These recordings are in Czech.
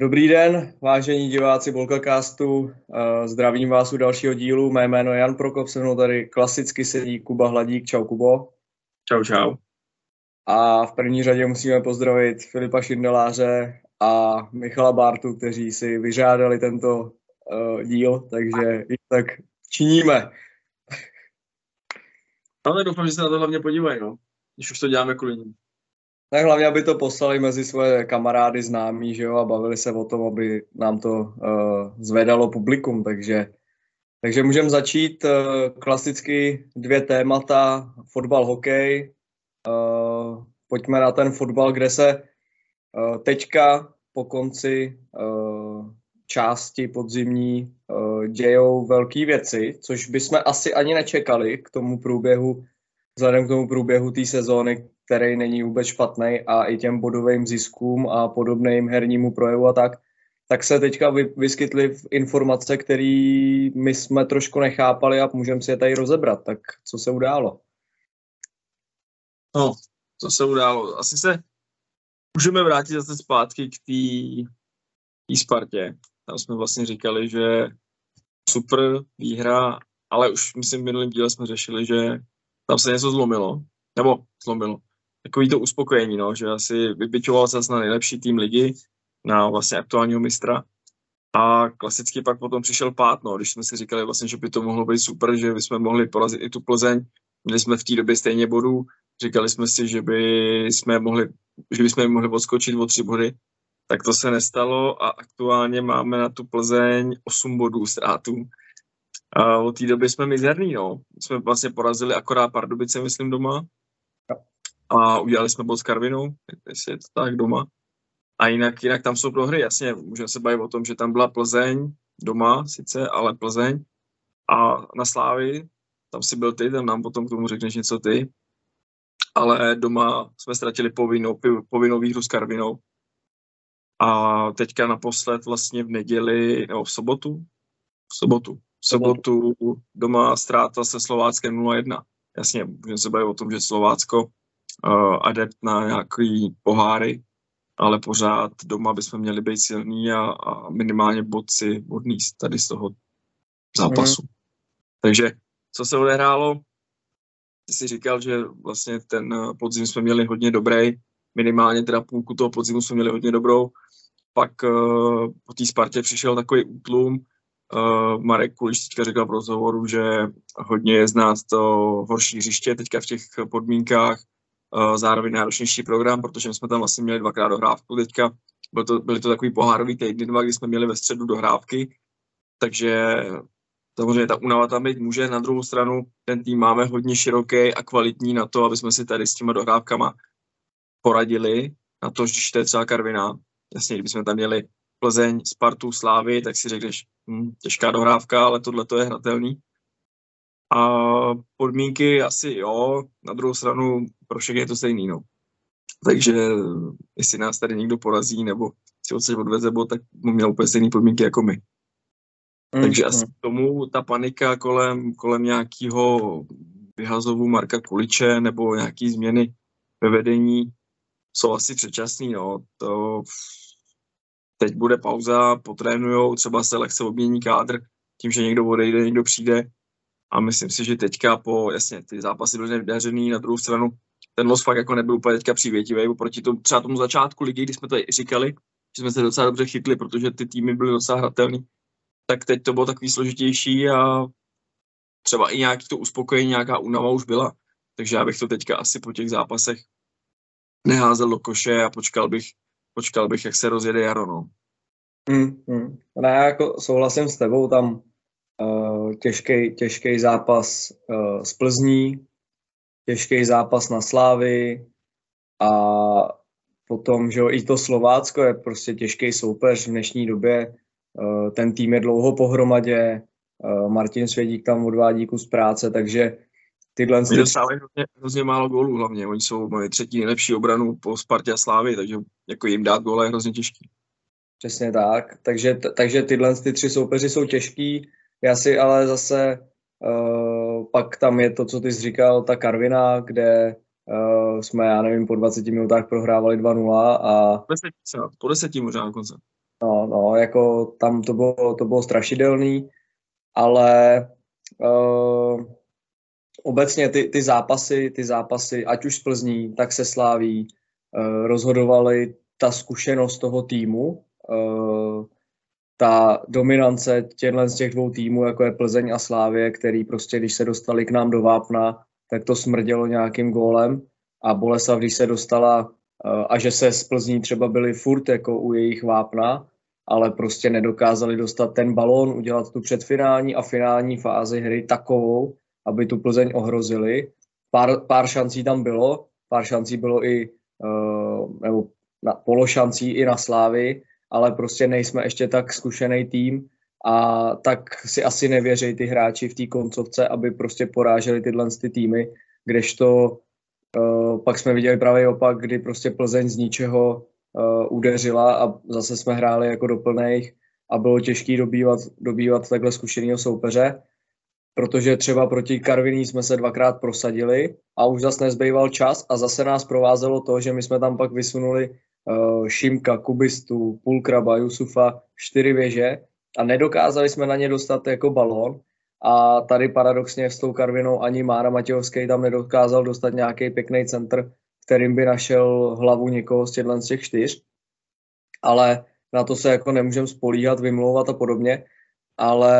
Dobrý den, vážení diváci Bolkacastu. Zdravím vás u dalšího dílu. Mé jméno je Jan Prokop, se mnou tady klasicky sedí Kuba Hladík. Čau, Kubo. Čau, čau. A v první řadě musíme pozdravit Filipa Šindeláře a Michala Bartu, kteří si vyžádali tento uh, díl, takže i tak činíme. Ale doufám, že se na to hlavně podívají, no. Když už to děláme kvůli ním. Tak hlavně, aby to poslali mezi svoje kamarády známí, že jo, a bavili se o tom, aby nám to uh, zvedalo publikum, takže takže můžeme začít uh, klasicky dvě témata, fotbal, hokej. Uh, pojďme na ten fotbal, kde se uh, teďka po konci uh, části podzimní uh, dějou velké věci, což bychom asi ani nečekali k tomu průběhu, vzhledem k tomu průběhu té sezóny, který není vůbec špatný a i těm bodovým ziskům a podobným hernímu projevu a tak, tak se teďka vyskytly informace, které my jsme trošku nechápali a můžeme si je tady rozebrat. Tak co se událo? No, co se událo? Asi se můžeme vrátit zase zpátky k té Spartě. Tam jsme vlastně říkali, že super výhra, ale už myslím v minulém díle jsme řešili, že tam se něco zlomilo, nebo zlomilo. Takový to uspokojení, no, že asi vybičoval se na nejlepší tým ligy, na vlastně aktuálního mistra. A klasicky pak potom přišel pát, no, když jsme si říkali vlastně, že by to mohlo být super, že bychom mohli porazit i tu Plzeň. Měli jsme v té době stejně bodů, říkali jsme si, že by jsme mohli, že bychom mohli odskočit o tři body, tak to se nestalo a aktuálně máme na tu Plzeň 8 bodů ztrátů. A od té doby jsme mizerní, no. Jsme vlastně porazili akorát Pardubice, myslím, doma. A udělali jsme bod s Karvinou, jestli je to tak doma. A jinak, jinak tam jsou prohry, jasně, můžeme se bavit o tom, že tam byla Plzeň, doma sice, ale Plzeň. A na Slávy, tam si byl ty, tam nám potom k tomu řekneš něco ty. Ale doma jsme ztratili povinnou, povinnou výhru s Karvinou. A teďka naposled vlastně v neděli, nebo v sobotu, v sobotu, v sobotu doma ztráta se Slováckem 0-1. Jasně, můžeme se bavit o tom, že Slovácko uh, adept na nějaký poháry, ale pořád doma bychom měli být silní a, a minimálně bod si odníst tady z toho zápasu. Mm. Takže co se odehrálo? Ty jsi říkal, že vlastně ten podzim jsme měli hodně dobrý, minimálně teda půlku toho podzimu jsme měli hodně dobrou. Pak uh, po té Spartě přišel takový útlum. Uh, Marek Kuliš teďka říkal v rozhovoru, že hodně je znát to horší hřiště teďka v těch podmínkách, uh, zároveň náročnější program, protože my jsme tam vlastně měli dvakrát dohrávku teďka. Byl to, byly to takový pohárový týdny dva, kdy jsme měli ve středu dohrávky, takže samozřejmě ta únava tam být může. Na druhou stranu ten tým máme hodně široký a kvalitní na to, aby jsme si tady s těma dohrávkama poradili na to, když to je třeba Karvina. Jasně, kdybychom tam měli Plzeň, Spartu, Slávy, tak si řekneš, hm, těžká dohrávka, ale tohle to je hratelný. A podmínky asi jo, na druhou stranu pro všechny je to stejný, no. Takže jestli nás tady někdo porazí nebo si odsud odveze, bo, tak měl úplně stejné podmínky jako my. Mm, Takže asi mm. tomu ta panika kolem, kolem nějakého vyhazovu Marka Kuliče nebo nějaký změny ve vedení jsou asi předčasný. No. To teď bude pauza, potrénujou, třeba se lehce obmění kádr, tím, že někdo odejde, někdo přijde. A myslím si, že teďka po, jasně, ty zápasy byly nevydařený, na druhou stranu ten los fakt jako nebyl úplně teďka přívětivý, oproti tomu, třeba tomu začátku ligy, kdy jsme to říkali, že jsme se docela dobře chytli, protože ty týmy byly docela hratelný, tak teď to bylo takový složitější a třeba i nějaký to uspokojení, nějaká únava už byla. Takže já bych to teďka asi po těch zápasech neházel do koše a počkal bych, počkal bych, jak se rozjede jaro, no. Mm, mm. Ne, jako souhlasím s tebou, tam uh, těžký, těžký zápas uh, z Plzní, těžký zápas na Slávy a potom, že i to Slovácko je prostě těžký soupeř v dnešní době. Uh, ten tým je dlouho pohromadě, uh, Martin Svědík tam odvádí kus práce, takže tyhle... Oni dostávají hrozně, hrozně málo gólů hlavně, oni jsou moje třetí nejlepší obranu po Spartě a Slávy, takže jako jim dát góle je hrozně těžký. Přesně tak, takže, t- takže tyhle ty tři soupeři jsou těžký, já si ale zase uh, pak tam je to, co ty jsi říkal, ta Karvina, kde uh, jsme, já nevím, po 20 minutách prohrávali 2-0 a... Po deseti, po deseti možná dokonce. No, no, jako tam to bylo, to bylo strašidelný, ale uh, obecně ty, ty zápasy, ty zápasy, ať už z Plzní, tak se sláví, uh, rozhodovali ta zkušenost toho týmu, uh, ta dominance těchto z těch dvou týmů, jako je Plzeň a Slávě, který prostě, když se dostali k nám do Vápna, tak to smrdělo nějakým gólem. A Boleslav, když se dostala a že se z Plzní třeba byli furt jako u jejich Vápna, ale prostě nedokázali dostat ten balón, udělat tu předfinální a finální fázi hry takovou, aby tu Plzeň ohrozili. Pár, pár šancí tam bylo, pár šancí bylo i, uh, nebo na pološancí i na Slávy, ale prostě nejsme ještě tak zkušený tým a tak si asi nevěří ty hráči v té koncovce, aby prostě poráželi tyhle ty týmy, kdežto uh, pak jsme viděli právě opak, kdy prostě Plzeň z ničeho uh, udeřila a zase jsme hráli jako doplných a bylo těžké dobývat, dobývat takhle zkušeného soupeře, protože třeba proti Karviní jsme se dvakrát prosadili a už zase nezbýval čas a zase nás provázelo to, že my jsme tam pak vysunuli uh, Šimka, Kubistu, Pulkraba, Jusufa, čtyři věže a nedokázali jsme na ně dostat jako balón a tady paradoxně s tou Karvinou ani Mára Matějovský tam nedokázal dostat nějaký pěkný centr, kterým by našel hlavu někoho z těchto z těch čtyř. Ale na to se jako nemůžeme spolíhat, vymlouvat a podobně. Ale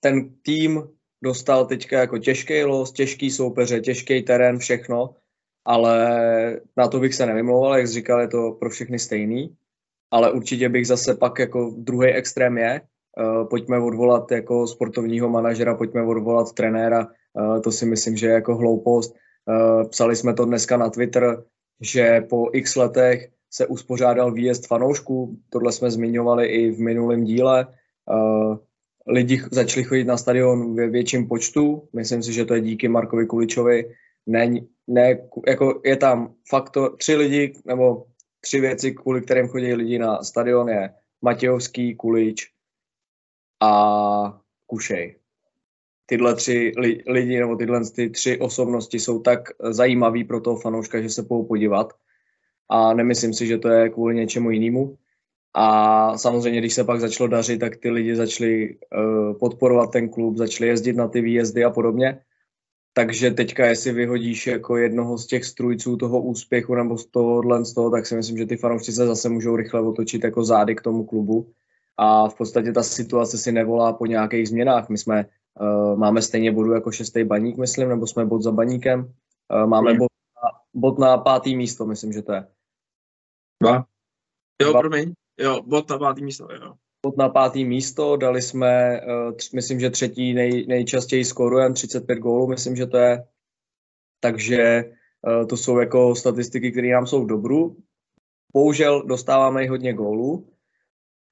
ten tým dostal teďka jako těžký los, těžký soupeře, těžký terén, všechno, ale na to bych se nevymlouval, jak jsi říkal, je to pro všechny stejný, ale určitě bych zase pak jako druhý extrém je, uh, pojďme odvolat jako sportovního manažera, pojďme odvolat trenéra, uh, to si myslím, že je jako hloupost. Uh, psali jsme to dneska na Twitter, že po x letech se uspořádal výjezd fanoušků, tohle jsme zmiňovali i v minulém díle. Lidi začali chodit na stadion ve větším počtu, myslím si, že to je díky Markovi Kuličovi. Ne, ne, jako je tam faktor, tři lidi, nebo tři věci, kvůli kterým chodí lidi na stadion, je Matějovský, Kulič a Kušej. Tyhle tři lidi nebo tyhle ty tři osobnosti jsou tak zajímaví pro toho fanouška, že se budou podívat a nemyslím si, že to je kvůli něčemu jinému. A samozřejmě, když se pak začalo dařit, tak ty lidi začali uh, podporovat ten klub, začali jezdit na ty výjezdy a podobně. Takže teďka, jestli vyhodíš jako jednoho z těch strujců toho úspěchu nebo z tohohle z toho, tak si myslím, že ty fanoušci se zase můžou rychle otočit jako zády k tomu klubu. A v podstatě ta situace si nevolá po nějakých změnách. My jsme, uh, máme stejně bodu jako šestý baník, myslím, nebo jsme bod za baníkem. Uh, máme bod na, bod na pátý místo, myslím, že to je. Dva. Jo, Dva. promiň. Jo, bod na pátý místo, jo. Bod na pátý místo, dali jsme, tř, myslím, že třetí nej, nejčastěji skórujeme, 35 gólů, myslím, že to je. Takže uh, to jsou jako statistiky, které nám jsou v dobru. Bohužel dostáváme i hodně gólů,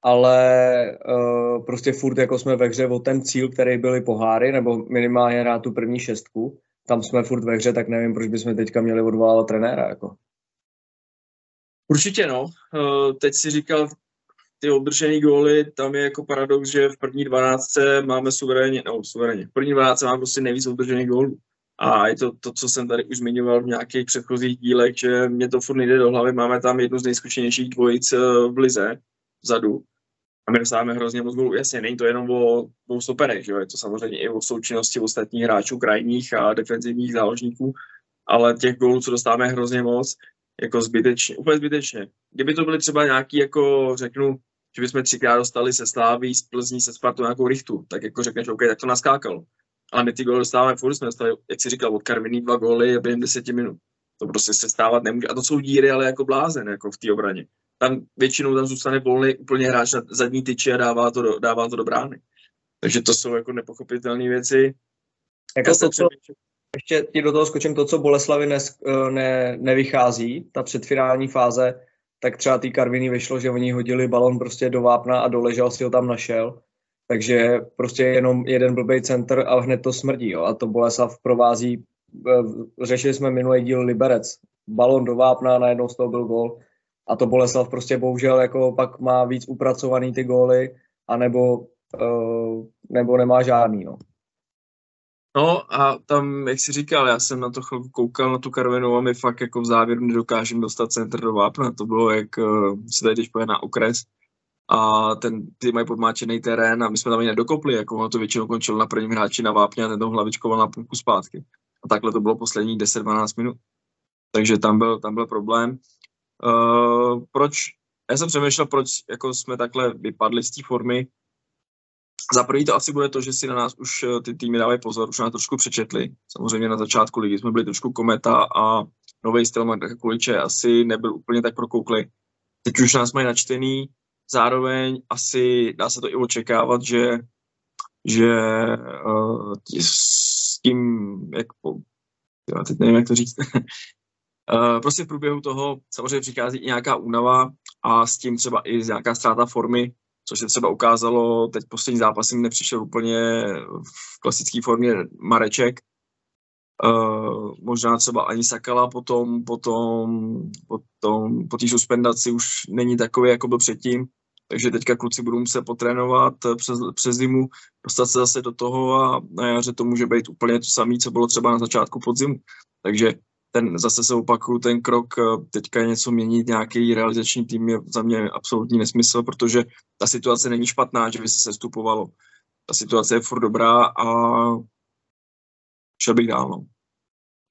ale uh, prostě furt jako jsme ve hře o ten cíl, který byly poháry, nebo minimálně na tu první šestku, tam jsme furt ve hře, tak nevím, proč bychom teďka měli odvolávat trenéra. Jako. Určitě no. Uh, teď si říkal, ty obdržené góly, tam je jako paradox, že v první 12 máme suverénně, no suverénně, v první 12 máme prostě nejvíc obdržených gólů. A je to to, co jsem tady už zmiňoval v nějakých předchozích dílech, že mě to furt nejde do hlavy. Máme tam jednu z nejzkušenějších dvojic eh, v lize vzadu. A my dostáváme hrozně moc gólů. Jasně, není to jenom o, o stoperech, že je to samozřejmě i o součinnosti ostatních hráčů, krajních a defenzivních záložníků, ale těch gólů, co dostáváme hrozně moc, jako zbytečně, úplně zbytečně. Kdyby to byly třeba nějaký, jako řeknu, že bychom třikrát dostali se Sláví, z Plzní, se Spartu nějakou richtu, tak jako řekneš, OK, tak to naskákalo. Ale my ty góly dostáváme furt, jsme dostali, jak jsi říkal, od Karviní dva góly během deseti minut. To prostě se stávat nemůže. A to jsou díry, ale jako blázen, jako v té obraně. Tam většinou tam zůstane volný úplně hráč na zadní tyči a dává to do, dává to do brány. Takže to jsou jako nepochopitelné věci. Jako to, co, ještě ti do toho skočím to, co Boleslavi ne, ne, nevychází, ta předfinální fáze, tak třeba tý Karviny vyšlo, že oni hodili balon prostě do vápna a doležel si ho tam našel. Takže prostě jenom jeden blbý center a hned to smrdí. Jo. A to Boleslav provází, e, řešili jsme minulý díl Liberec. Balon do vápna, najednou z toho byl gol. A to Boleslav prostě bohužel jako pak má víc upracovaný ty góly, anebo, uh, nebo nemá žádný. No. No a tam, jak jsi říkal, já jsem na to chvilku koukal na tu Karvinu a my fakt jako v závěru nedokážeme dostat centr do vápna. To bylo jak uh, se tady když na okres a ten, ty mají podmáčený terén a my jsme tam i nedokopli, jako ono to většinou končilo na prvním hráči na vápně a ten hlavičkoval na půlku zpátky. A takhle to bylo poslední 10-12 minut. Takže tam byl, tam byl problém. Uh, proč, já jsem přemýšlel, proč jako jsme takhle vypadli z té formy. Za prvý to asi bude to, že si na nás už eh, ty týmy dávají pozor, už nás trošku přečetli. Samozřejmě na začátku ligy jsme byli trošku kometa a nový styl Marka Kuliče asi nebyl úplně tak prokouklý. Teď už nás mají načtený, zároveň asi dá se to i očekávat, že, že uh, s tím, jak po, já teď nevím, jak to říct, uh, prostě v průběhu toho samozřejmě přichází i nějaká únava a s tím třeba i nějaká ztráta formy, což se třeba ukázalo, teď poslední zápasy nepřišel úplně v klasické formě Mareček, Uh, možná třeba ani Sakala potom, potom, potom po té suspendaci už není takový, jako byl předtím. Takže teďka kluci budou muset potrénovat přes, přes zimu, dostat se zase do toho a na jaře to může být úplně to samé, co bylo třeba na začátku podzimu. Takže ten, zase se opakuju, ten krok eh, teďka něco měnit, nějaký realizační tým je za mě absolutní nesmysl, protože ta situace není špatná, že by se sestupovalo. Ta situace je furt dobrá a šel bych dál. No.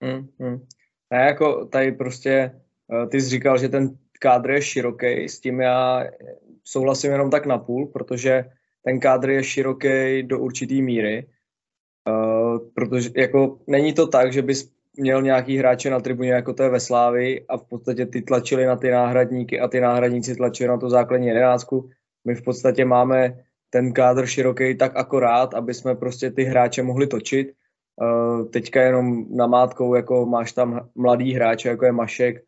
Hmm. A jako tady prostě, eh, ty jsi říkal, že ten kádr je široký, s tím já souhlasím jenom tak napůl, protože ten kádr je široký do určitý míry, uh, protože jako není to tak, že bys měl nějaký hráče na tribuně, jako to je ve Slávi a v podstatě ty tlačili na ty náhradníky a ty náhradníci tlačili na to základní jedenáctku. My v podstatě máme ten kádr široký tak akorát, aby jsme prostě ty hráče mohli točit. Uh, teďka jenom namátkou, jako máš tam mladý hráče, jako je Mašek,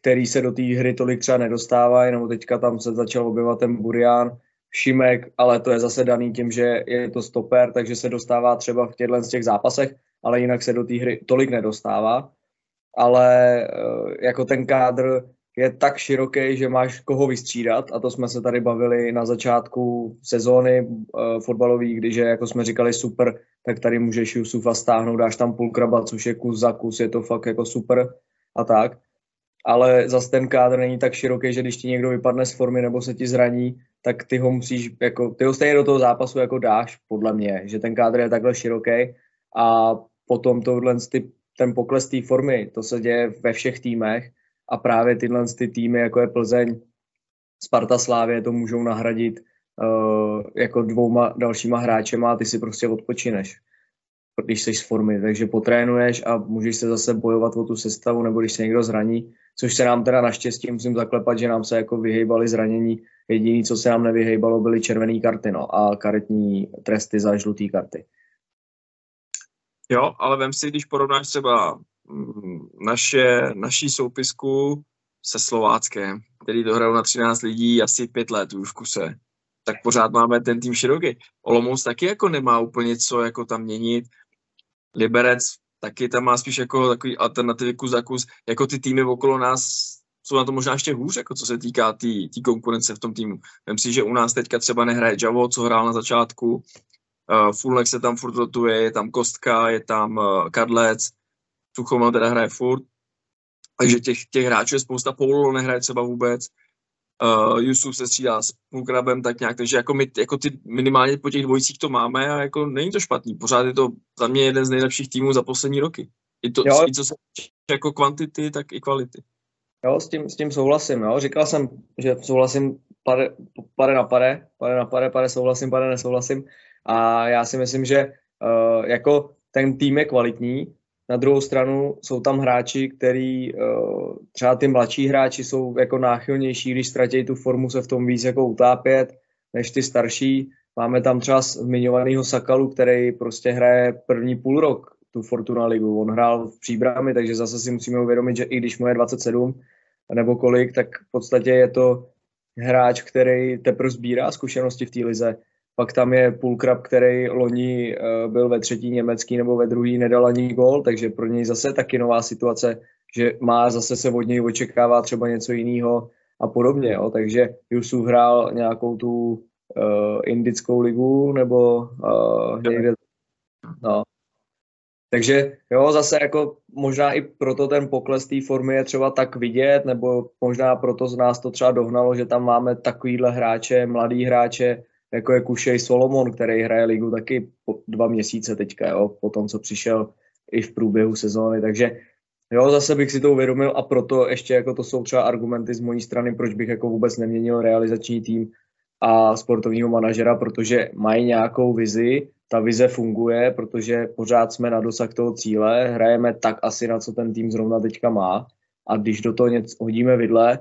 který se do té hry tolik třeba nedostává, jenom teďka tam se začal objevovat ten Burian, Šimek, ale to je zase daný tím, že je to stoper, takže se dostává třeba v těchto z těch zápasech, ale jinak se do té hry tolik nedostává. Ale eh, jako ten kádr je tak široký, že máš koho vystřídat a to jsme se tady bavili na začátku sezóny uh, fotbalový, když je, jako jsme říkali, super, tak tady můžeš Jusufa stáhnout, dáš tam půl kraba, což je kus za kus, je to fakt jako super a tak ale zase ten kádr není tak široký, že když ti někdo vypadne z formy nebo se ti zraní, tak ty ho musíš, jako, ty ho stejně do toho zápasu jako dáš, podle mě, že ten kádr je takhle široký a potom tohle, ten pokles té formy, to se děje ve všech týmech a právě tyhle ty týmy, jako je Plzeň, Sparta Slávě, to můžou nahradit uh, jako dvouma dalšíma hráčema a ty si prostě odpočineš když jsi z formy, takže potrénuješ a můžeš se zase bojovat o tu sestavu, nebo když se někdo zraní, což se nám teda naštěstí musím zaklepat, že nám se jako vyhejbaly zranění. Jediné, co se nám nevyhejbalo, byly červené karty no, a karetní tresty za žluté karty. Jo, ale vem si, když porovnáš třeba mm, naše, naší soupisku se Slováckem, který dohrál na 13 lidí asi pět let už v kuse, tak pořád máme ten tým široký. Olomouc taky jako nemá úplně co jako tam měnit. Liberec taky tam má spíš jako takový alternativy kus za kus. Jako ty týmy okolo nás jsou na to možná ještě hůř, jako co se týká té tý, tý konkurence v tom týmu. Vem si, že u nás teďka třeba nehraje Javo, co hrál na začátku, uh, Fulnek se tam furt rotuje, je tam Kostka, je tam uh, Kadlec, Suchomal teda hraje furt, takže těch, těch hráčů je spousta, Paulo nehraje třeba vůbec, uh, Yusuf se střídá s Pulkrabem tak nějak, takže jako my jako ty minimálně po těch dvojicích to máme a jako není to špatný. Pořád je to za mě jeden z nejlepších týmů za poslední roky. I, to, jo. i co se jako kvantity, tak i kvality. Jo, s tím, s tím souhlasím, jo. Říkal jsem, že souhlasím pade, pade na pade, pade na pade, pade souhlasím, pade nesouhlasím. A já si myslím, že uh, jako ten tým je kvalitní, na druhou stranu jsou tam hráči, který eh, třeba ty mladší hráči jsou jako náchylnější, když ztratí tu formu se v tom víc jako utápět, než ty starší. Máme tam třeba zmiňovaného Sakalu, který prostě hraje první půl rok tu Fortuna ligu. On hrál v příbrami, takže zase si musíme uvědomit, že i když mu je 27 nebo kolik, tak v podstatě je to hráč, který teprve sbírá zkušenosti v té lize. Pak tam je Pulkrab, který loni uh, byl ve třetí německý nebo ve druhý, nedal ani gol, takže pro něj zase taky nová situace, že má zase se od něj očekává třeba něco jiného a podobně. Jo. Takže Jusuf hrál nějakou tu uh, indickou ligu nebo uh, někde, no. takže jo, zase jako možná i proto ten pokles té formy je třeba tak vidět, nebo možná proto z nás to třeba dohnalo, že tam máme takovýhle hráče, mladý hráče, jako je Kušej Solomon, který hraje ligu taky po dva měsíce teďka, jo, po tom, co přišel i v průběhu sezóny, takže jo, zase bych si to uvědomil a proto ještě jako to jsou třeba argumenty z mojí strany, proč bych jako vůbec neměnil realizační tým a sportovního manažera, protože mají nějakou vizi, ta vize funguje, protože pořád jsme na dosah toho cíle, hrajeme tak asi na co ten tým zrovna teďka má. A když do toho něco hodíme vidle,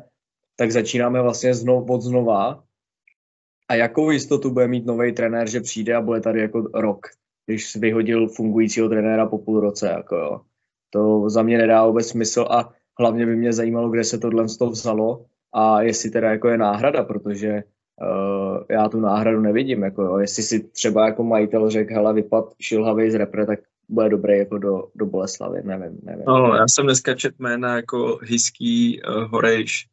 tak začínáme vlastně znov, od znova a jakou jistotu bude mít nový trenér, že přijde a bude tady jako rok, když vyhodil fungujícího trenéra po půl roce, jako jo. To za mě nedá vůbec smysl a hlavně by mě zajímalo, kde se tohle z toho vzalo a jestli teda jako je náhrada, protože uh, já tu náhradu nevidím. Jako, jo. Jestli si třeba jako majitel řekl, hele, vypad šilhavý z repre, tak bude dobrý jako do, do Boleslavy, nevím, nevím. No, já jsem dneska čet jména jako Hisky, uh, Horejš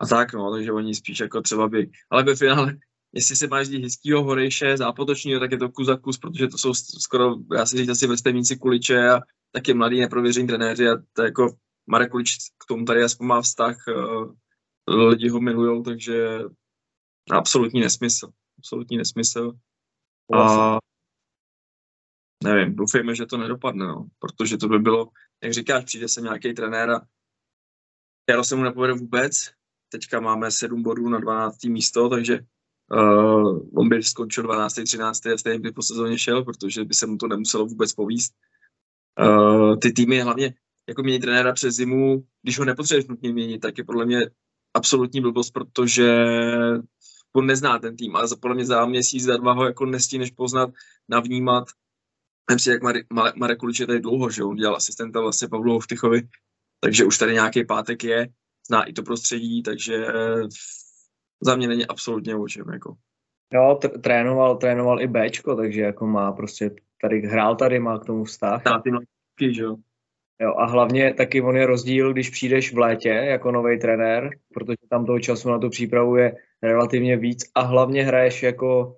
a tak, no, takže oni spíš jako třeba by, ale ve finále, jestli se máš Hiskýho, Horejše, Zápotočního, tak je to kus za kus, protože to jsou skoro, já si říct, asi vrstevníci Kuliče a taky mladí neprověření trenéři a to jako Marek Kulič k tomu tady aspoň má vztah, uh, lidi ho milujou, takže absolutní nesmysl. Absolutní nesmysl. A nevím, doufejme, že to nedopadne, no, protože to by bylo, jak říkáš, přijde se nějaký trenér a Jaro se mu nepovede vůbec, teďka máme 7 bodů na 12. místo, takže uh, on by skončil 12. 13. a stejně by po sezóně šel, protože by se mu to nemuselo vůbec povíst. Uh, ty týmy hlavně jako měnit trenéra přes zimu, když ho nepotřebuješ nutně měnit, tak je podle mě absolutní blbost, protože on nezná ten tým, ale podle mě za měsíc, za dva ho jako nestíneš poznat, navnímat. Si, jak Marek, Marek Kulič je tady dlouho, že on dělal asistenta vlastně Pavlu Hovtychovi, takže už tady nějaký pátek je, zná i to prostředí, takže za mě není absolutně o čem. Jako. Jo, trénoval, trénoval i Bčko, takže jako má prostě, tady hrál tady, má k tomu vztah. Tá, ty že jo. Jo, a hlavně taky on je rozdíl, když přijdeš v létě jako nový trenér, protože tam toho času na tu přípravu je relativně víc a hlavně hraješ jako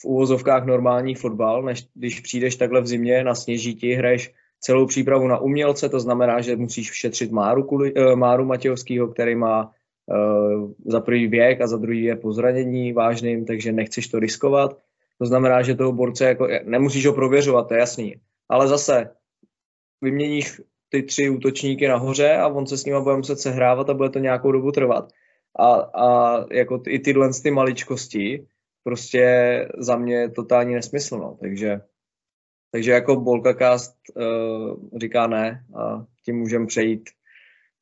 v úvozovkách normální fotbal, než když přijdeš takhle v zimě na sněžíti, hraješ celou přípravu na umělce, to znamená, že musíš šetřit Máru, Kuli, uh, Máru Matějovskýho, který má uh, za první věk a za druhý je po zranění vážným, takže nechceš to riskovat. To znamená, že toho borce jako, nemusíš ho prověřovat, to je jasný. Ale zase vyměníš ty tři útočníky nahoře a on se s nimi bude muset sehrávat a bude to nějakou dobu trvat. A, a jako i tyhle ty maličkosti prostě za mě totální nesmysl, no. takže, takže jako Bolkacast uh, říká ne a tím můžeme přejít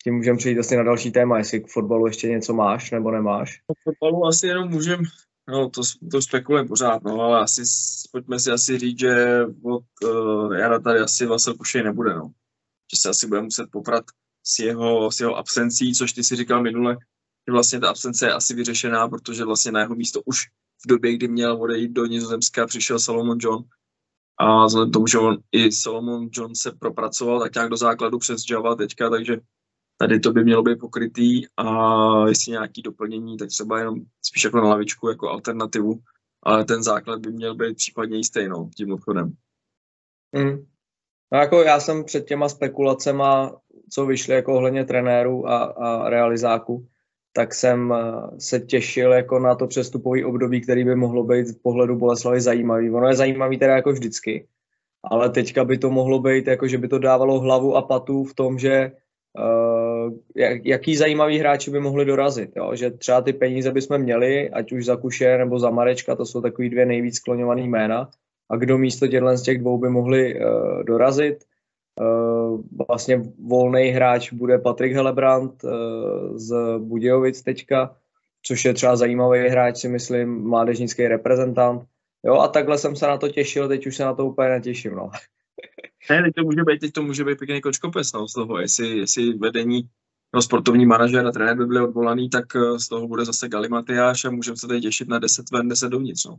tím můžeme přejít asi na další téma, jestli k fotbalu ještě něco máš nebo nemáš. K fotbalu asi jenom můžeme No, to, to spekulujeme pořád, no, ale asi, pojďme si asi říct, že od uh, Jara tady asi Vasel Kušej nebude, no že se asi bude muset poprat s jeho, s jeho absencí, což ty si říkal minule, že vlastně ta absence je asi vyřešená, protože vlastně na jeho místo už v době, kdy měl odejít do Nizozemska, přišel Solomon John a vzhledem tomu, že on i Solomon John se propracoval tak nějak do základu přes Java teďka, takže tady to by mělo být pokrytý a jestli nějaký doplnění, tak třeba jenom spíš jako na lavičku, jako alternativu, ale ten základ by měl být případně jistý no, tím odchodem. Mm. No jako já jsem před těma spekulacema, co vyšly jako ohledně trenérů a, a realizáků, tak jsem eh, se těšil jako na to přestupový období, který by mohlo být z pohledu Boleslavy zajímavý. Ono je zajímavý teda jako vždycky, ale teďka by to mohlo být jako, že by to dávalo hlavu a patu v tom, že uh, jak, jaký zajímavý hráči by mohli dorazit. Jo? Že třeba ty peníze bychom měli, ať už za Kuše nebo za Marečka, to jsou takový dvě nejvíc skloňované jména, a kdo místo těchto z těch dvou by mohli uh, dorazit. Uh, vlastně volný hráč bude Patrik Helebrant uh, z Budějovic teďka, což je třeba zajímavý hráč, si myslím, mládežnický reprezentant. Jo, a takhle jsem se na to těšil, teď už se na to úplně netěším, no. Ne, teď to může být, teď to může být pěkný kočkopes, no, z toho, jestli, jestli vedení no, sportovní manažer a trenér by byli odvolaný, tak z toho bude zase Galimatiáš a můžeme se tady těšit na 10 ven, 10 dovnitř, no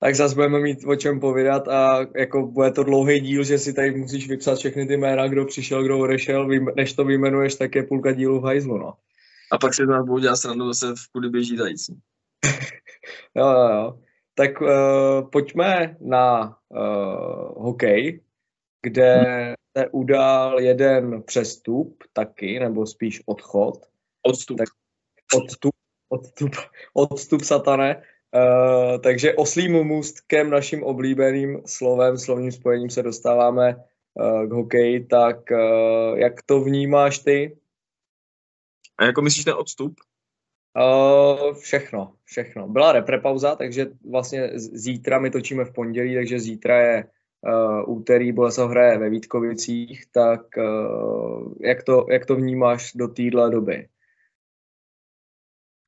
tak zase budeme mít o čem povídat a jako bude to dlouhý díl, že si tady musíš vypsat všechny ty jména, kdo přišel, kdo odešel, než to vyjmenuješ, tak je půlka dílu v hajzlu, no. A pak si nás budou dělat srandu zase v kudy běží zajíc. jo, jo, jo. Tak uh, pojďme na uh, hokej. kde se udál jeden přestup taky, nebo spíš odchod. Odstup. Tak, odstup, odstup, odstup satane. Uh, takže oslým můstkem, naším oblíbeným slovem, slovním spojením se dostáváme uh, k hokeji, tak uh, jak to vnímáš ty? A jako myslíš ten odstup? Uh, všechno, všechno. Byla reprepauza, takže vlastně zítra my točíme v pondělí, takže zítra je uh, úterý, Boleslav hraje ve Vítkovicích, tak uh, jak, to, jak to vnímáš do téhle doby?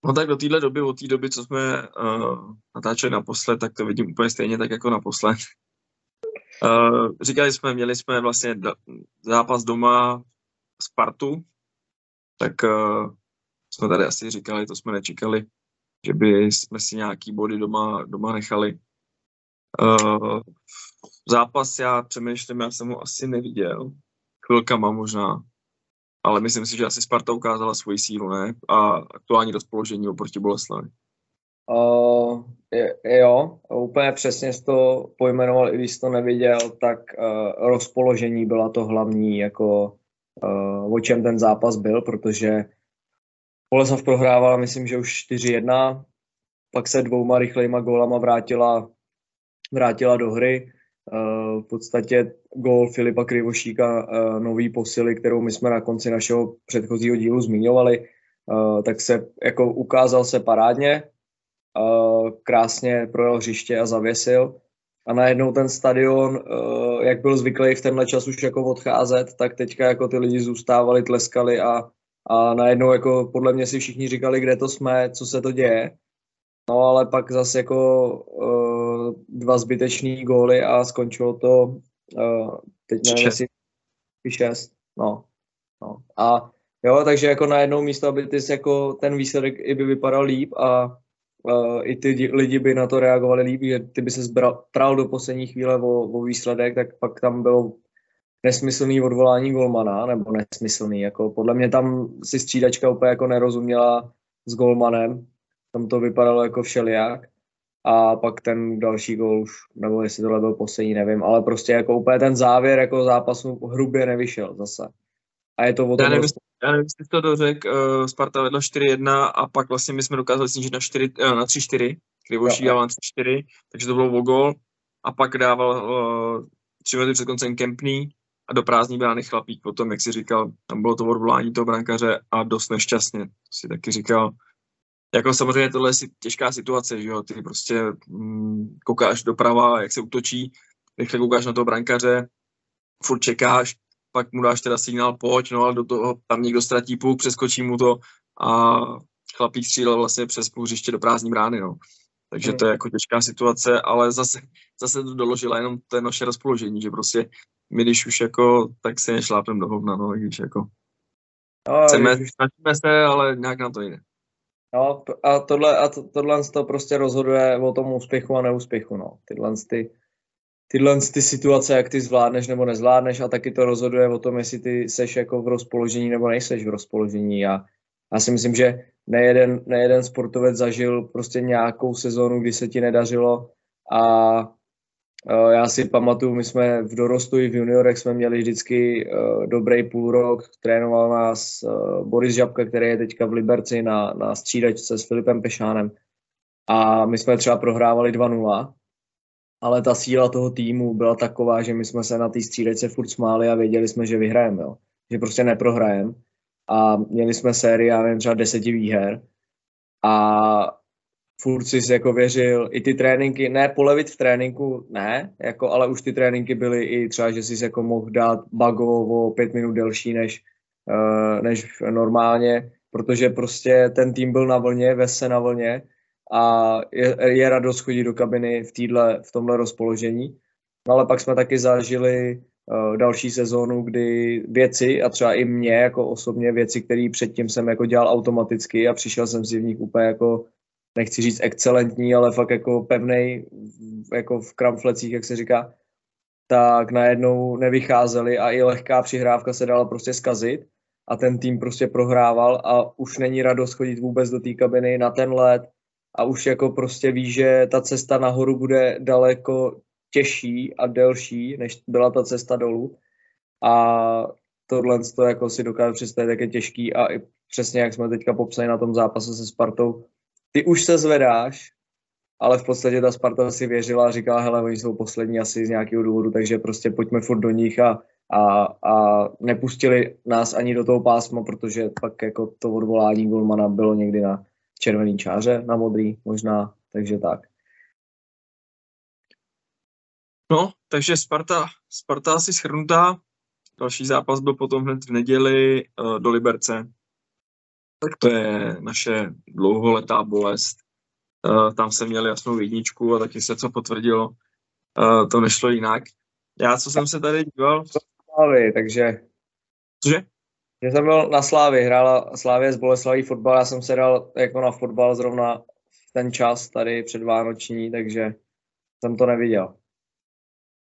No tak do téhle doby, od té doby, co jsme uh, natáčeli naposled, tak to vidím úplně stejně tak jako naposled. Uh, říkali jsme, měli jsme vlastně zápas doma Spartu, tak uh, jsme tady asi říkali, to jsme nečekali, že by jsme si nějaký body doma, doma nechali. Uh, zápas já přemýšlím, já jsem ho asi neviděl. Chvilkama možná. Ale myslím si, že asi Sparta ukázala svoji sílu, ne? A aktuální rozpoložení oproti Boleslavi. Uh, jo, úplně přesně jsi to pojmenoval, i když jsi to neviděl, tak uh, rozpoložení byla to hlavní, jako uh, o čem ten zápas byl, protože Boleslav prohrávala, myslím, že už 4-1, pak se dvouma rychlejma gólama vrátila, vrátila do hry. Uh, v podstatě gól Filipa Krivošíka, uh, nový posily, kterou my jsme na konci našeho předchozího dílu zmiňovali, uh, tak se jako ukázal se parádně, krásně projel hřiště a zavěsil. A najednou ten stadion, jak byl zvyklý v tenhle čas už jako odcházet, tak teďka jako ty lidi zůstávali, tleskali a a najednou jako podle mě si všichni říkali, kde to jsme, co se to děje. No ale pak zase jako dva zbytečný góly a skončilo to uh, teď nevím, jestli šest. No. no. A jo, takže jako najednou místo, aby ty jako ten výsledek i by vypadal líp a uh, i ty lidi by na to reagovali líp, že ty by se zbral, pral do poslední chvíle o, o výsledek, tak pak tam bylo nesmyslný odvolání golmana, nebo nesmyslný, jako podle mě tam si střídačka úplně jako nerozuměla s golmanem, tam to vypadalo jako všelijak a pak ten další gol už, nebo jestli tohle byl poslední, nevím, ale prostě jako úplně ten závěr jako zápasu hrubě nevyšel zase. A je to o tom... Já nevím, já nevím, jestli to dořek, uh, Sparta vedla 4-1 a pak vlastně my jsme dokázali snížit na, 4, uh, na 3-4, Krivoší dával 3-4, takže to bylo o gol a pak dával uh, tři minuty před koncem Kempný a do prázdní brány chlapík potom, jak si říkal, tam bylo to odvolání toho brankaře a dost nešťastně, to si taky říkal. Jako samozřejmě tohle je těžká situace, že jo, ty prostě mm, koukáš doprava, jak se útočí, rychle koukáš na toho brankaře, furt čekáš, pak mu dáš teda signál pojď, no ale do toho tam někdo ztratí půl, přeskočí mu to a chlapík střílel vlastně přes půl hřiště do prázdní brány, no. Takže hmm. to je jako těžká situace, ale zase, zase to doložila jenom to naše rozpoložení, že prostě my když už jako, tak se nešlápem do hovna, no, když jako chceme, snažíme se, ale nějak na to jde. No, a tohle, a to, tohle to prostě rozhoduje o tom úspěchu a neúspěchu, no. Tyhle ty, tyhle ty situace, jak ty zvládneš nebo nezvládneš a taky to rozhoduje o tom, jestli ty seš jako v rozpoložení nebo nejseš v rozpoložení a já si myslím, že nejeden, nejeden sportovec zažil prostě nějakou sezónu, kdy se ti nedařilo a já si pamatuju, my jsme v dorostu i v juniorech jsme měli vždycky uh, dobrý půl rok, trénoval nás uh, Boris Žabka, který je teďka v Liberci na, na střídačce s Filipem Pešánem. A my jsme třeba prohrávali 2-0, ale ta síla toho týmu byla taková, že my jsme se na té střídačce furt smáli a věděli jsme, že vyhrajeme, jo. že prostě neprohrajeme. A měli jsme sérii, já nevím, třeba deseti výher. A furt si jako věřil, i ty tréninky, ne polevit v tréninku, ne, jako, ale už ty tréninky byly i třeba, že jsi jako mohl dát bagovo o pět minut delší než, uh, než normálně, protože prostě ten tým byl na vlně, se na vlně a je, je radost chodit do kabiny v, týdle, v tomhle rozpoložení. No ale pak jsme taky zažili uh, další sezónu, kdy věci a třeba i mě jako osobně věci, které předtím jsem jako dělal automaticky a přišel jsem si v nich úplně jako nechci říct excelentní, ale fakt jako pevnej, jako v kramflecích, jak se říká, tak najednou nevycházeli a i lehká přihrávka se dala prostě skazit a ten tým prostě prohrával a už není radost chodit vůbec do té kabiny na ten let a už jako prostě ví, že ta cesta nahoru bude daleko těžší a delší, než byla ta cesta dolů. A tohle to jako si dokážu představit, jak je těžký a i přesně jak jsme teďka popsali na tom zápase se Spartou, ty už se zvedáš, ale v podstatě ta Sparta si věřila a říkala, hele, oni jsou poslední asi z nějakého důvodu, takže prostě pojďme furt do nich a, a, a nepustili nás ani do toho pásma, protože pak jako to odvolání Golmana bylo někdy na červený čáře, na modrý možná, takže tak. No, takže Sparta, Sparta asi schrnutá. Další zápas byl potom hned v neděli uh, do Liberce. Tak to je naše dlouholetá bolest. Uh, tam se měli jasnou jedničku a taky se co potvrdilo. Uh, to nešlo jinak. Já, co jsem se tady díval... Slávy, takže... Cože? Že jsem byl na Slávě, hrála Slávě z Boleslaví fotbal, já jsem se dal jako na fotbal zrovna v ten čas tady před Vánoční, takže jsem to neviděl.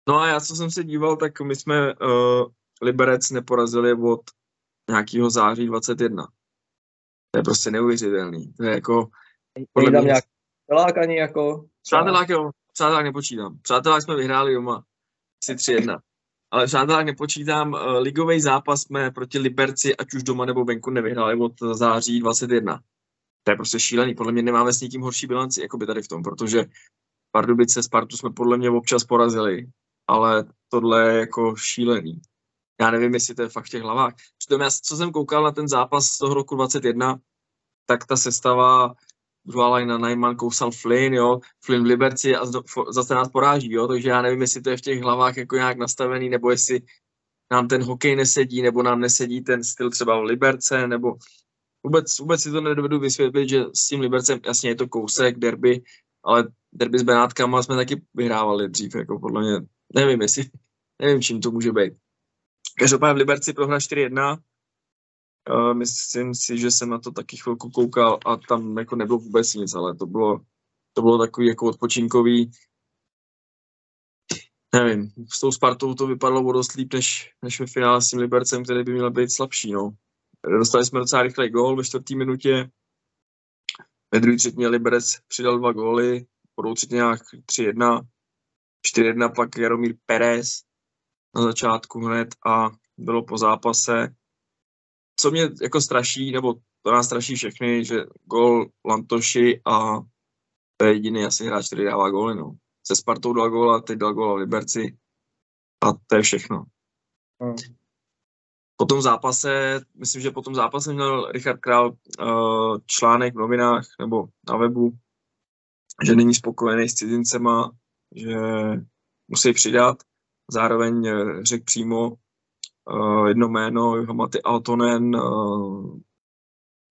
No a já, co jsem se díval, tak my jsme uh, Liberec neporazili od nějakého září 21. To je prostě neuvěřitelný. To je jako... Podle tam nějak přátelák ani jako... Přátelák jo, přátelák nepočítám. Přátelák jsme vyhráli doma. Asi 3-1. Ale přátelák nepočítám. Uh, ligový zápas jsme proti Liberci, ať už doma nebo venku, nevyhráli od září 21. To je prostě šílený. Podle mě nemáme s někým horší bilanci, jako by tady v tom, protože Pardubice, Spartu jsme podle mě občas porazili, ale tohle je jako šílený. Já nevím, jestli to je fakt v těch hlavách. Přitom já, co jsem koukal na ten zápas z toho roku 21, tak ta sestava zvala na Najman, kousal Flynn, jo, Flynn v Liberci a zase nás poráží, jo, takže já nevím, jestli to je v těch hlavách jako nějak nastavený, nebo jestli nám ten hokej nesedí, nebo nám nesedí ten styl třeba v Liberce, nebo vůbec, vůbec si to nedovedu vysvětlit, že s tím Libercem, jasně je to kousek, derby, ale derby s Benátkama jsme taky vyhrávali dřív, jako podle mě, nevím, jestli, nevím, čím to může být. Každopádně v Liberci prohra 4-1. Uh, myslím si, že jsem na to taky chvilku koukal a tam jako nebylo vůbec nic, ale to bylo, to bylo takový jako odpočinkový. Nevím, s tou Spartou to vypadalo o dost líp, než, než ve finále s tím Libercem, který by měl být slabší. No. Dostali jsme docela rychlej gól ve čtvrté minutě. Ve druhé třetině Liberec přidal dva góly, po třetině nějak 3-1. 4-1 pak Jaromír Perez na začátku hned a bylo po zápase. Co mě jako straší, nebo to nás straší všechny, že gol Lantoši a to je jediný asi hráč, který dává góly. No. Se Spartou dal góla, teď dal góla v Liberci a to je všechno. Hmm. Po tom zápase, myslím, že po tom zápase měl Richard Král uh, článek v novinách nebo na webu, že není spokojený s cizincema, že musí přidat zároveň eh, řekl přímo uh, jedno jméno, Johamati Altonen, uh,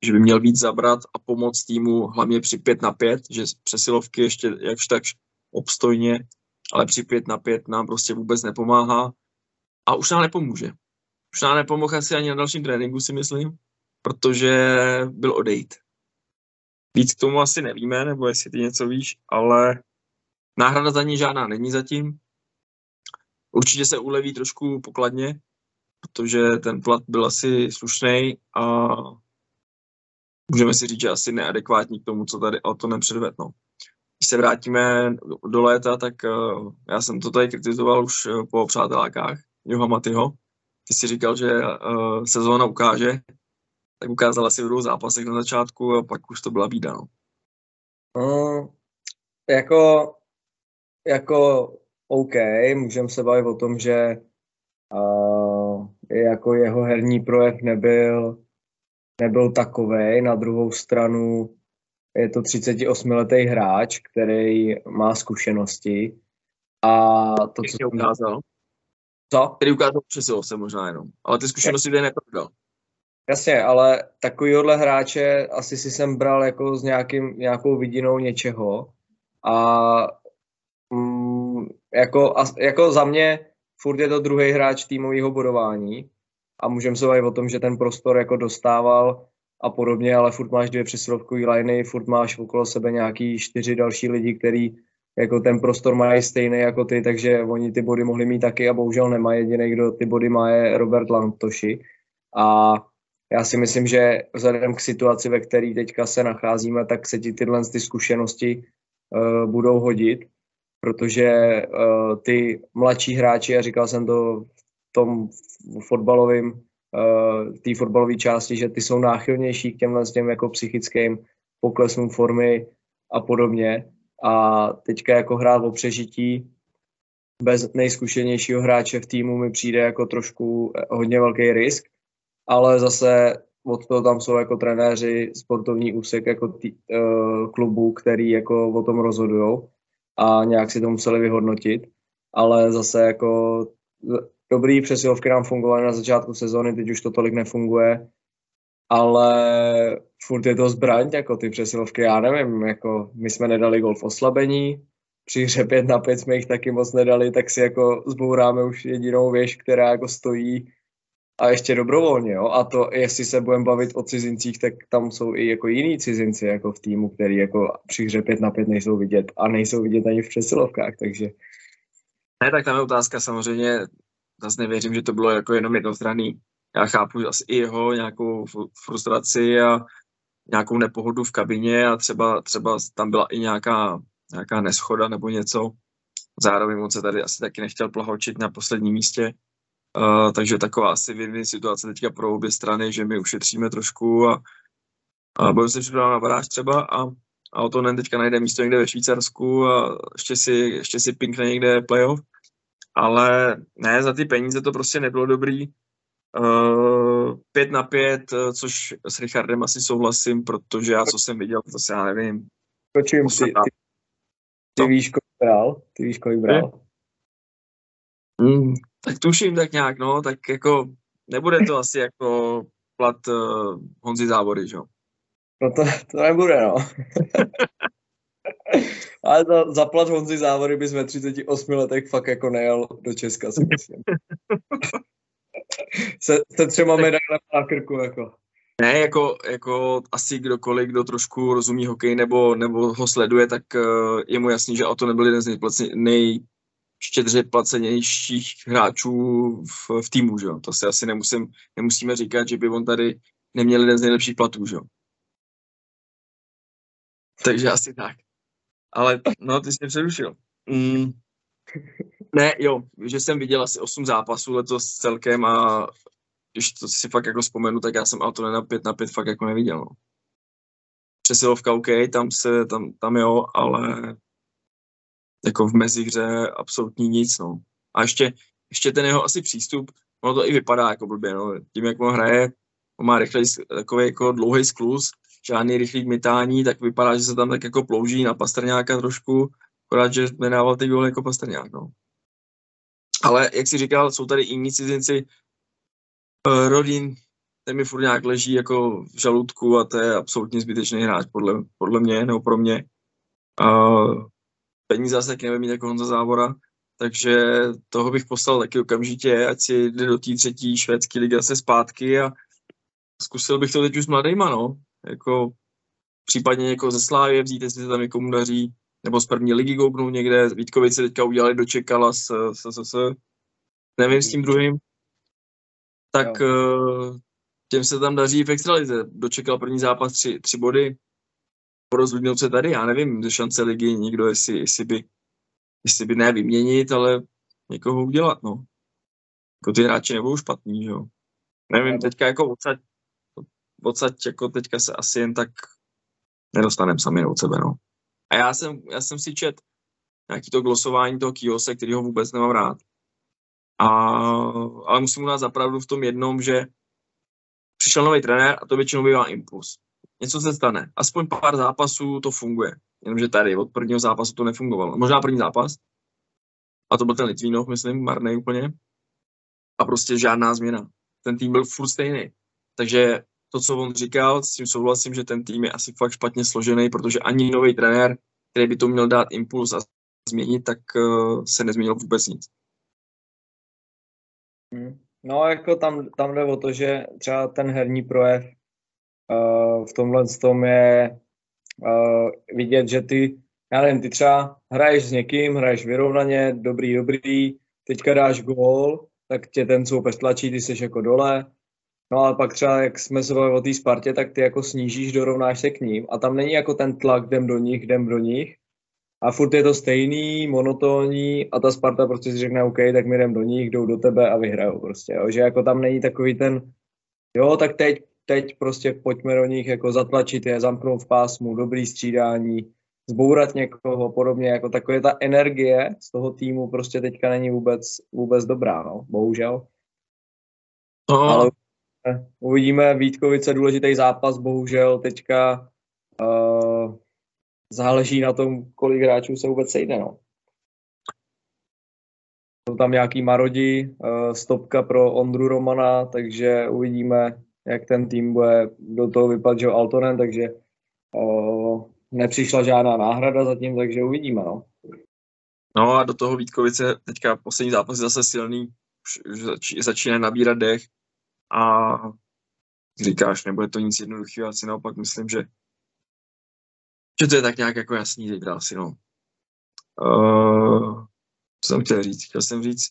že by měl víc zabrat a pomoct týmu hlavně při 5 na 5, že přesilovky ještě jakž tak obstojně, ale při 5 na 5 nám prostě vůbec nepomáhá a už nám nepomůže. Už nám nepomohl asi ani na dalším tréninku, si myslím, protože byl odejít. Víc k tomu asi nevíme, nebo jestli ty něco víš, ale náhrada za ní žádná není zatím. Určitě se uleví trošku pokladně, protože ten plat byl asi slušný a můžeme si říct, že asi neadekvátní k tomu, co tady auto nepředved. No. Když se vrátíme do léta, tak uh, já jsem to tady kritizoval už uh, po přátelákách Joha Matyho. Ty si říkal, že uh, sezóna ukáže, tak ukázala si v dvou zápasech na začátku a pak už to byla bída. No. Mm, jako, jako OK, můžeme se bavit o tom, že uh, jako jeho herní projekt nebyl, nebyl takový. Na druhou stranu je to 38-letý hráč, který má zkušenosti. A to, co jsem ukázal. Co? Který ukázal přesil se možná jenom. Ale ty zkušenosti tady neprodal. Jasně, ale takovýhle hráče asi si jsem bral jako s nějakým, nějakou vidinou něčeho. A mm, jako, jako za mě furt je to druhý hráč týmového bodování a můžeme se bavit o tom, že ten prostor jako dostával a podobně, ale furt máš dvě přesilovkové liney, furt máš okolo sebe nějaký čtyři další lidi, který jako ten prostor mají stejný jako ty, takže oni ty body mohli mít taky a bohužel nemají. Jediný, kdo ty body má, je Robert Lantoši. A já si myslím, že vzhledem k situaci, ve které teďka se nacházíme, tak se ti tyhle ty zkušenosti uh, budou hodit protože uh, ty mladší hráči, a říkal jsem to v tom fotbalovém, uh, té fotbalové části, že ty jsou náchylnější k těmhle těm jako psychickým poklesům formy a podobně. A teďka jako hrát o přežití bez nejzkušenějšího hráče v týmu mi přijde jako trošku eh, hodně velký risk, ale zase od toho tam jsou jako trenéři, sportovní úsek jako tý, uh, klubů, který jako o tom rozhodují a nějak si to museli vyhodnotit, ale zase jako dobrý přesilovky nám fungovaly na začátku sezóny, teď už to tolik nefunguje, ale furt je to zbraň, jako ty přesilovky, já nevím, jako my jsme nedali gol v oslabení, při hře 5 na 5 jsme jich taky moc nedali, tak si jako zbouráme už jedinou věž, která jako stojí a ještě dobrovolně, jo. A to, jestli se budeme bavit o cizincích, tak tam jsou i jako jiní cizinci jako v týmu, který jako při hře 5 na 5 nejsou vidět a nejsou vidět ani v přesilovkách, takže... Ne, tak tam je otázka samozřejmě, zase nevěřím, že to bylo jako jenom jednostranný. Já chápu asi i jeho nějakou frustraci a nějakou nepohodu v kabině a třeba, třeba tam byla i nějaká, nějaká neschoda nebo něco. Zároveň on se tady asi taky nechtěl plahočit na posledním místě. Uh, takže taková asi win situace teďka pro obě strany, že my ušetříme trošku a, a budeme se připravovat na baráž třeba a, a o to nen teďka najde místo někde ve Švýcarsku a ještě si, ještě si pinkne někde playoff. Ale ne, za ty peníze to prostě nebylo dobrý. Uh, pět na pět, což s Richardem asi souhlasím, protože já, co jsem viděl, to se já nevím. Počím, ty, ty, ty víš, kolik bral? Ty víš, kolik bral? Mm, tak tuším tak nějak, no, tak jako nebude to asi jako plat uh, Honzi Závory, že jo? No to, to nebude, no. Ale to, za plat Honzi Závory bys ve 38 letech fakt jako nejel do Česka, si myslím. se, se třema medailemi na krku, jako. Ne, jako, jako asi kdokoliv, kdo trošku rozumí hokej nebo, nebo ho sleduje, tak uh, je mu jasný, že o to nebyl jeden z nej, štědře placenějších hráčů v, v týmu, že jo. To si asi nemusím, nemusíme říkat, že by on tady neměl jeden z nejlepších platů, že jo. Takže asi tak. Ale no, ty jsi mě přerušil. Mm. Ne, jo, že jsem viděl asi 8 zápasů letos celkem a když to si fakt jako vzpomenu, tak já jsem auto na 5 na 5 fakt jako neviděl, no. Přesilovka OK, tam se, tam, tam jo, ale jako v mezihře absolutní nic, no. A ještě, ještě ten jeho asi přístup, ono to i vypadá jako blbě, no. Tím, jak on hraje, on má rychlej, takový jako dlouhý sklus, žádný rychlý mytání, tak vypadá, že se tam tak jako plouží na Pastrňáka trošku, akorát, že nedával ty góly jako Pastrňák, no. Ale jak si říkal, jsou tady jiní cizinci, uh, Rodin, ten mi furt nějak leží jako v žaludku a to je absolutně zbytečný hráč podle, podle mě, nebo pro mě. Uh, peníze zase taky nebude mít jako Honza Závora, takže toho bych poslal taky okamžitě, ať si jde do té třetí švédské ligy se zpátky a zkusil bych to teď už s mladýma, no. Jako případně někoho ze Slávě vzít, jestli se tam někomu daří, nebo z první ligy goubnou někde, Vítkovice teďka udělali do Čekala s, s, s, s, nevím, s tím druhým, tak jo. Eh, těm se tam daří v extralize. Dočekal první zápas tři, tři body, porozhodnout se tady, já nevím, ze šance ligy někdo, jestli, jestli by, jestli by ne vyměnit, ale někoho udělat, no. Jako ty hráči nebudou špatný, jo. Nevím, teďka jako odsaď, odsaď jako teďka se asi jen tak nedostaneme sami od sebe, no. A já jsem, já jsem si čet nějaký to glosování toho Kiose, který ho vůbec nemám rád. A, ale musím mu dát zapravdu v tom jednom, že přišel nový trenér a to většinou bývá impuls něco se stane. Aspoň pár zápasů to funguje. Jenomže tady od prvního zápasu to nefungovalo. Možná první zápas, a to byl ten Litvínov, myslím, marný úplně. A prostě žádná změna. Ten tým byl furt stejný. Takže to, co on říkal, s tím souhlasím, že ten tým je asi fakt špatně složený, protože ani nový trenér, který by to měl dát impuls a změnit, tak uh, se nezměnil vůbec nic. Hmm. No, jako tam, tam jde o to, že třeba ten herní projev v tomhle tom je uh, vidět, že ty, já nevím, ty třeba hraješ s někým, hraješ vyrovnaně, dobrý, dobrý, teďka dáš gól, tak tě ten soupeř tlačí, ty jsi jako dole, no a pak třeba, jak jsme se bavili o té Spartě, tak ty jako snížíš, dorovnáš se k ním a tam není jako ten tlak, jdem do nich, jdem do nich, a furt je to stejný, monotónní a ta Sparta prostě si řekne OK, tak my jdem do nich, jdou do tebe a vyhrajou prostě, jo? že jako tam není takový ten, jo, tak teď, teď prostě pojďme do nich jako zatlačit je, zamknout v pásmu, dobrý střídání, zbourat někoho podobně, jako takové ta energie z toho týmu prostě teďka není vůbec, vůbec dobrá, no, bohužel. No. Ale uvidíme, Vítkovice důležitý zápas, bohužel teďka uh, záleží na tom, kolik hráčů se vůbec sejde, no. Jsou tam nějaký marodi, uh, stopka pro Ondru Romana, takže uvidíme, jak ten tým bude do toho vypadat, že Altonen, takže uh, nepřišla žádná náhrada zatím, takže uvidíme, no. No a do toho Vítkovice teďka poslední zápas je zase silný, už začíná nabírat dech a říkáš, nebude to nic jednoduchého, asi naopak myslím, že, že to je tak nějak jako jasný teď asi, no. Uh, co jsem chtěl říct? Chtěl jsem říct,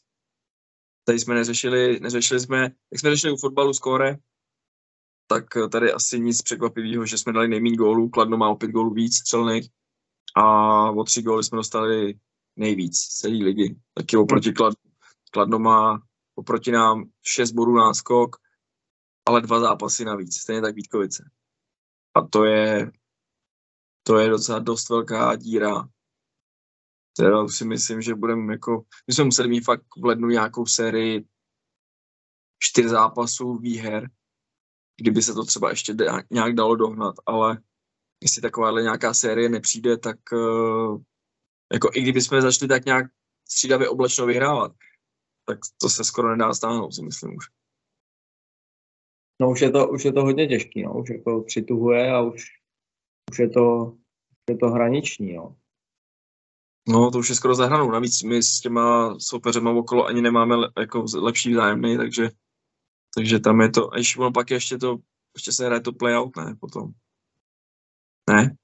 tady jsme neřešili, neřešili jsme, jak jsme řešili u fotbalu skóre, tak tady asi nic překvapivého, že jsme dali nejméně gólů, Kladno má o pět gólů víc střelných a o tři góly jsme dostali nejvíc celé ligy. Taky oproti Kladno. Kladno má oproti nám šest bodů náskok, ale dva zápasy navíc, stejně tak Vítkovice. A to je, to je docela dost velká díra. Teda si myslím, že budeme jako, my jsme museli mít fakt v lednu nějakou sérii čtyř zápasů výher, kdyby se to třeba ještě nějak dalo dohnat, ale jestli takováhle nějaká série nepřijde, tak uh, jako i kdyby jsme začali tak nějak střídavě oblečno vyhrávat, tak to se skoro nedá stáhnout, si myslím už. No už je to, už je to hodně těžký, no. už jako přituhuje a už, už je to, už je to hraniční, no. No, to už je skoro za hranou. Navíc my s těma soupeřema okolo ani nemáme le, jako lepší vzájemný, takže takže tam je to, a ještě, ono pak ještě to, ještě se hraje to playout, ne, potom. Ne?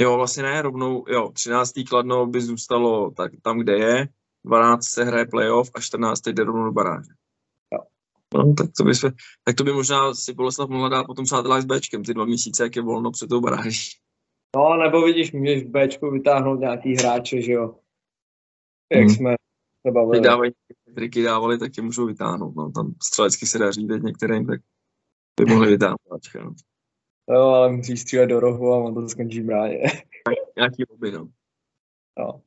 Jo, vlastně ne, rovnou, jo, 13. kladno by zůstalo tak, tam, kde je, 12 se hraje playoff a 14. jde rovnou do baráže. Jo. No, tak to by, se, tak to by možná si Boleslav mohla dát potom přátelá s Bčkem, ty dva měsíce, jak je volno před tou baráží. No, nebo vidíš, můžeš v Bčku vytáhnout nějaký hráče, že jo, jak hmm. jsme se bavili. dávají triky dávali, tak tě můžou vytáhnout. No. Tam střelecky se daří teď některým, tak by mohli vytáhnout. No. Jo, ale musíš střílet do rohu a on to skončí v bráně. Nějaký lobby, no. no.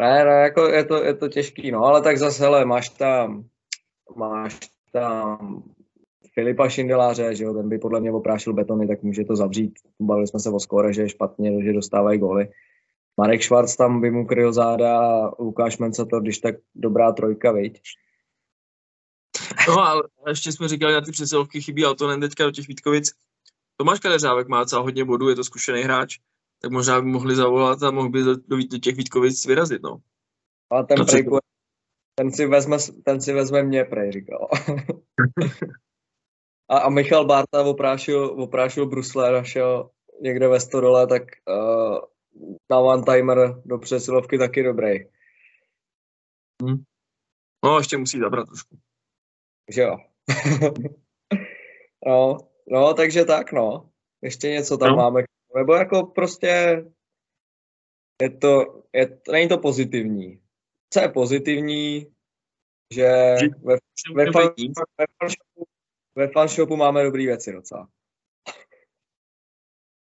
Ne, ne, jako je to, je to těžký, no, ale tak zase, hele, máš tam, máš tam Filipa Šindeláře, že jo, ten by podle mě oprášil betony, tak může to zavřít. Bavili jsme se o skóre, že je špatně, že dostávají góly. Marek Švarc tam by mu kryl záda a Lukáš to, když tak dobrá trojka, viď? No ale ještě jsme říkali, na ty přesilovky chybí Altonen teďka do těch Vítkovic. Tomáš Kadeřávek má docela hodně bodů, je to zkušený hráč, tak možná by mohli zavolat a mohl by do, do těch Vítkovic vyrazit, no. A ten, prej, ten, si vezme, ten si vezme mě, prej, říkal. a, a Michal Barta oprášil, oprášil Brusle, našel někde ve Stodole, tak uh, na one-timer do přesilovky taky dobrý. Hmm. No, ještě musí zabrat trošku. Že jo. no, no, takže tak, no. Ještě něco tam no. máme. Nebo jako prostě je to, je, není to pozitivní. Co je pozitivní, že ve, ve, fan, ve, fanshopu, ve fanshopu máme dobré věci docela.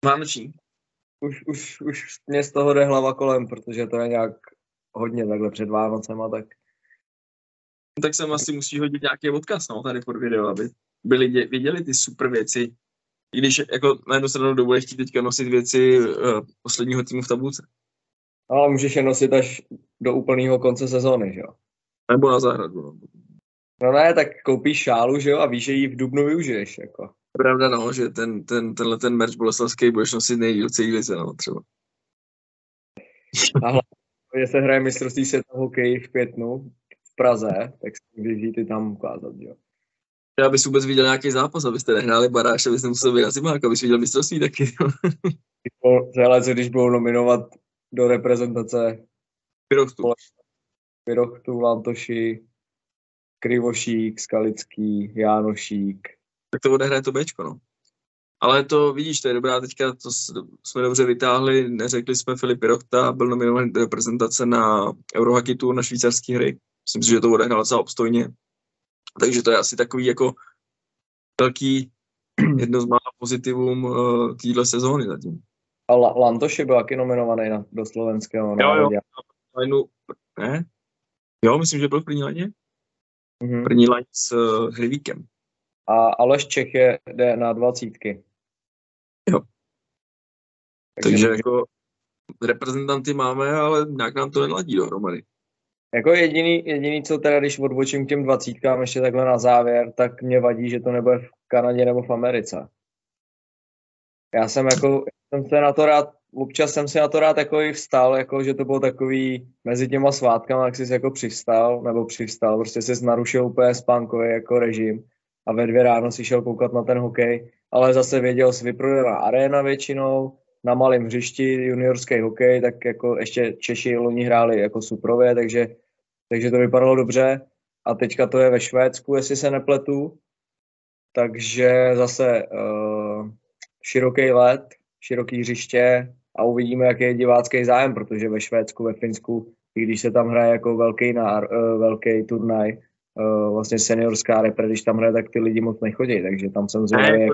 Máme čím? Už, už, už mě z toho jde hlava kolem, protože to je nějak hodně takhle před Vánocema, tak... Tak sem asi musí hodit nějaký odkaz, no, tady pod video, aby byli viděli ty super věci, i když jako na jednu stranu dovolí chtít teďka nosit věci uh, posledního týmu v tabulce. Ale můžeš je nosit až do úplného konce sezóny, že jo? Nebo na zahradu, no. No ne, tak koupíš šálu, že jo, a víš, že ji v Dubnu využiješ, jako. Pravda, no, že ten, ten, tenhle ten merch boleslavský budeš nosit nejdíl celý lice, no, třeba. A hlavně, se hraje mistrovství světa hokej v květnu v Praze, tak si můžeš jít i tam ukázat, jo. Já bys vůbec viděl nějaký zápas, abyste nehráli baráš, abyste museli vyrazit jako bys viděl mistrovství taky. Celé, co když budou nominovat do reprezentace Pirochtu. Pirochtu, Lantoši, Krivošík, Skalický, Jánošík. Tak to odehraje to Bčko, no. Ale to vidíš, to je dobrá teďka, to jsme dobře vytáhli, neřekli jsme Filip Rochta, byl nominovaný do reprezentace na Eurohockey Tour na švýcarské hry. Myslím si, že to odehrál docela obstojně. Takže to je asi takový jako velký jedno z mála pozitivum uh, téhle sezóny zatím. A La- Lantoš byl taky nominovaný na, do slovenského. Jo, jo. Lineu, ne? Jo, myslím, že byl v první laně. Mm-hmm. První laň s uh, Hlivíkem. A Aleš Čech je, jde na dvacítky. Jo. Takže, Takže jako reprezentanty máme, ale nějak nám to neladí dohromady. Jako jediný, jediný, co teda, když odbočím k těm dvacítkám ještě takhle na závěr, tak mě vadí, že to nebude v Kanadě nebo v Americe. Já jsem jako, jsem se na to rád, občas jsem si na to rád jako i vstal, jako že to bylo takový mezi těma svátkama, jak jsi jako přivstal, nebo přivstal, prostě se narušil úplně spánkový jako režim a ve dvě ráno si šel koukat na ten hokej, ale zase věděl, si vyprodaná arena většinou, na malém hřišti juniorský hokej, tak jako ještě Češi loni hráli jako suprově, takže, takže to vypadalo dobře. A teďka to je ve Švédsku, jestli se nepletu. Takže zase uh, široký let, široký hřiště a uvidíme, jaký je divácký zájem, protože ve Švédsku, ve Finsku, i když se tam hraje jako velký, nár, uh, velký turnaj, uh, vlastně seniorská repre, když tam hraje, tak ty lidi moc nechodí, takže tam jsem zvědavý,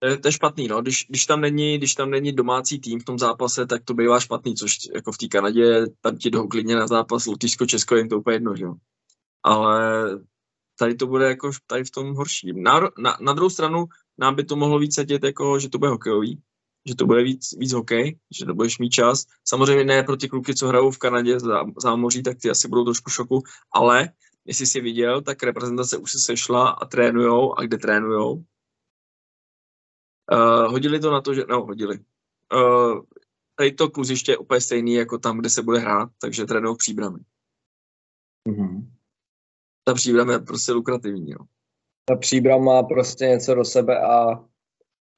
to je, to je špatný, no. Když, když, tam není, když tam není domácí tým v tom zápase, tak to bývá špatný, což jako v té Kanadě, tam ti jdou klidně na zápas Lotyšsko, Česko, jim to úplně jedno, že jo. Ale tady to bude jako tady v tom horší. Na, na, na druhou stranu nám by to mohlo víc sedět, jako, že to bude hokejový, že to bude víc, víc hokej, že to budeš mít čas. Samozřejmě ne pro ty kluky, co hrajou v Kanadě za zámoří, tak ty asi budou trošku šoku, ale jestli jsi viděl, tak reprezentace už se sešla a trénujou a kde trénujou, Uh, hodili to na to, že, no hodili. Uh, tady to kluziště je úplně stejný jako tam, kde se bude hrát, takže trénují příbramy. Mm-hmm. Ta příbram je prostě lukrativní, jo. Ta příbram má prostě něco do sebe a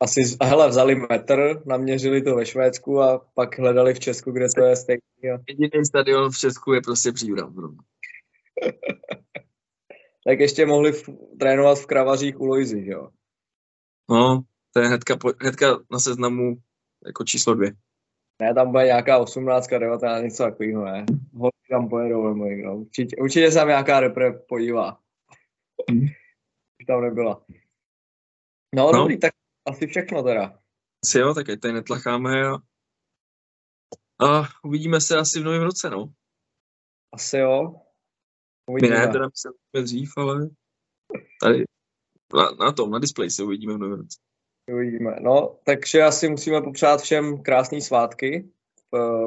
asi, hele, vzali metr, naměřili to ve Švédsku a pak hledali v Česku, kde to je stejný. A... Jediný stadion v Česku je prostě příbram. Bro. tak ještě mohli v, trénovat v Kravařích u Lojzy, jo? No, to je hnedka, hnedka na seznamu jako číslo dvě. Ne, tam bude nějaká 18, 19, něco takového, ne. Holky tam pojedou, nebo no. Určitě, určitě se tam nějaká repre podívá. Hmm. Už tam nebyla. No, no, dobrý, tak asi všechno teda. Asi jo, tak tady netlacháme a, a uvidíme se asi v novém roce, no. Asi jo. Uvidíme. My ne, teda se dřív, ale tady na, na tom, na displeji se uvidíme v novém roce. Uvidíme. No, takže asi musíme popřát všem krásné svátky.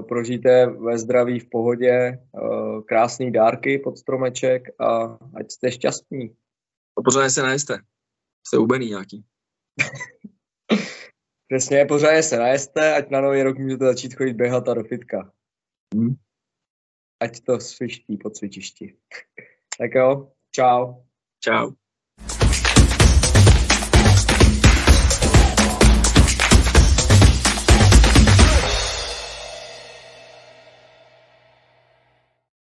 Prožijte ve zdraví, v pohodě, eh, krásné dárky pod stromeček a ať jste šťastní. A pořádně se najeste. Jste ubený nějaký. Přesně, pořádně se najeste, ať na nový rok můžete začít chodit běhat a do fitka. Hmm. Ať to sviští po cvičišti. tak jo, čau. Čau.